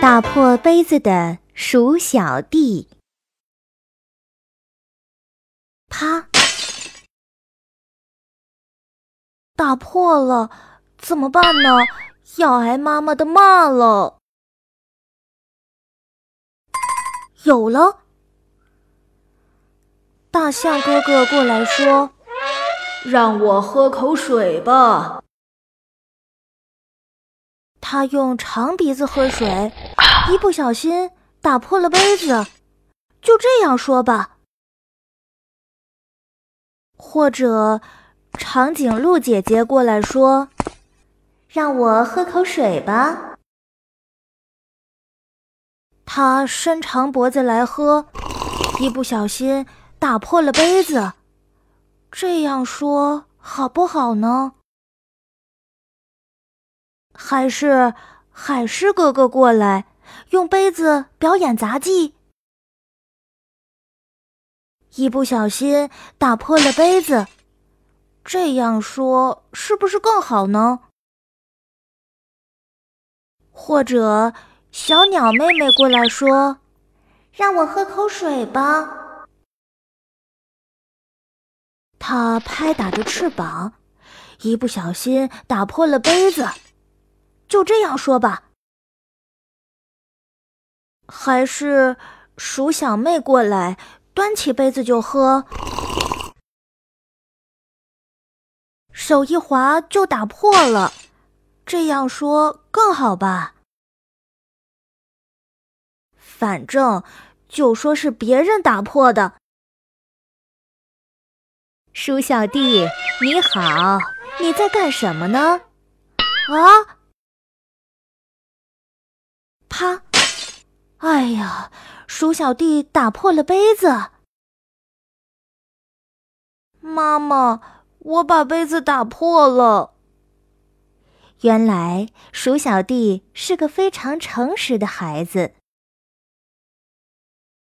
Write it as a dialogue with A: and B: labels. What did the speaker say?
A: 打破杯子的鼠小弟，
B: 啪！打破了，怎么办呢？要挨妈妈的骂了。有了，大象哥哥过来说：“
C: 让我喝口水吧。”
B: 他用长鼻子喝水，一不小心打破了杯子。就这样说吧，或者长颈鹿姐姐过来说：“
A: 让我喝口水吧。”
B: 他伸长脖子来喝，一不小心打破了杯子。这样说好不好呢？还是海狮哥哥过来，用杯子表演杂技。一不小心打破了杯子，这样说是不是更好呢？或者小鸟妹妹过来说：“
A: 让我喝口水吧。”
B: 它拍打着翅膀，一不小心打破了杯子。就这样说吧，还是鼠小妹过来，端起杯子就喝，手一滑就打破了。这样说更好吧？反正就说是别人打破的。
A: 鼠小弟，你好，你在干什么呢？
B: 啊！哎呀，鼠小弟打破了杯子。妈妈，我把杯子打破了。
A: 原来鼠小弟是个非常诚实的孩子。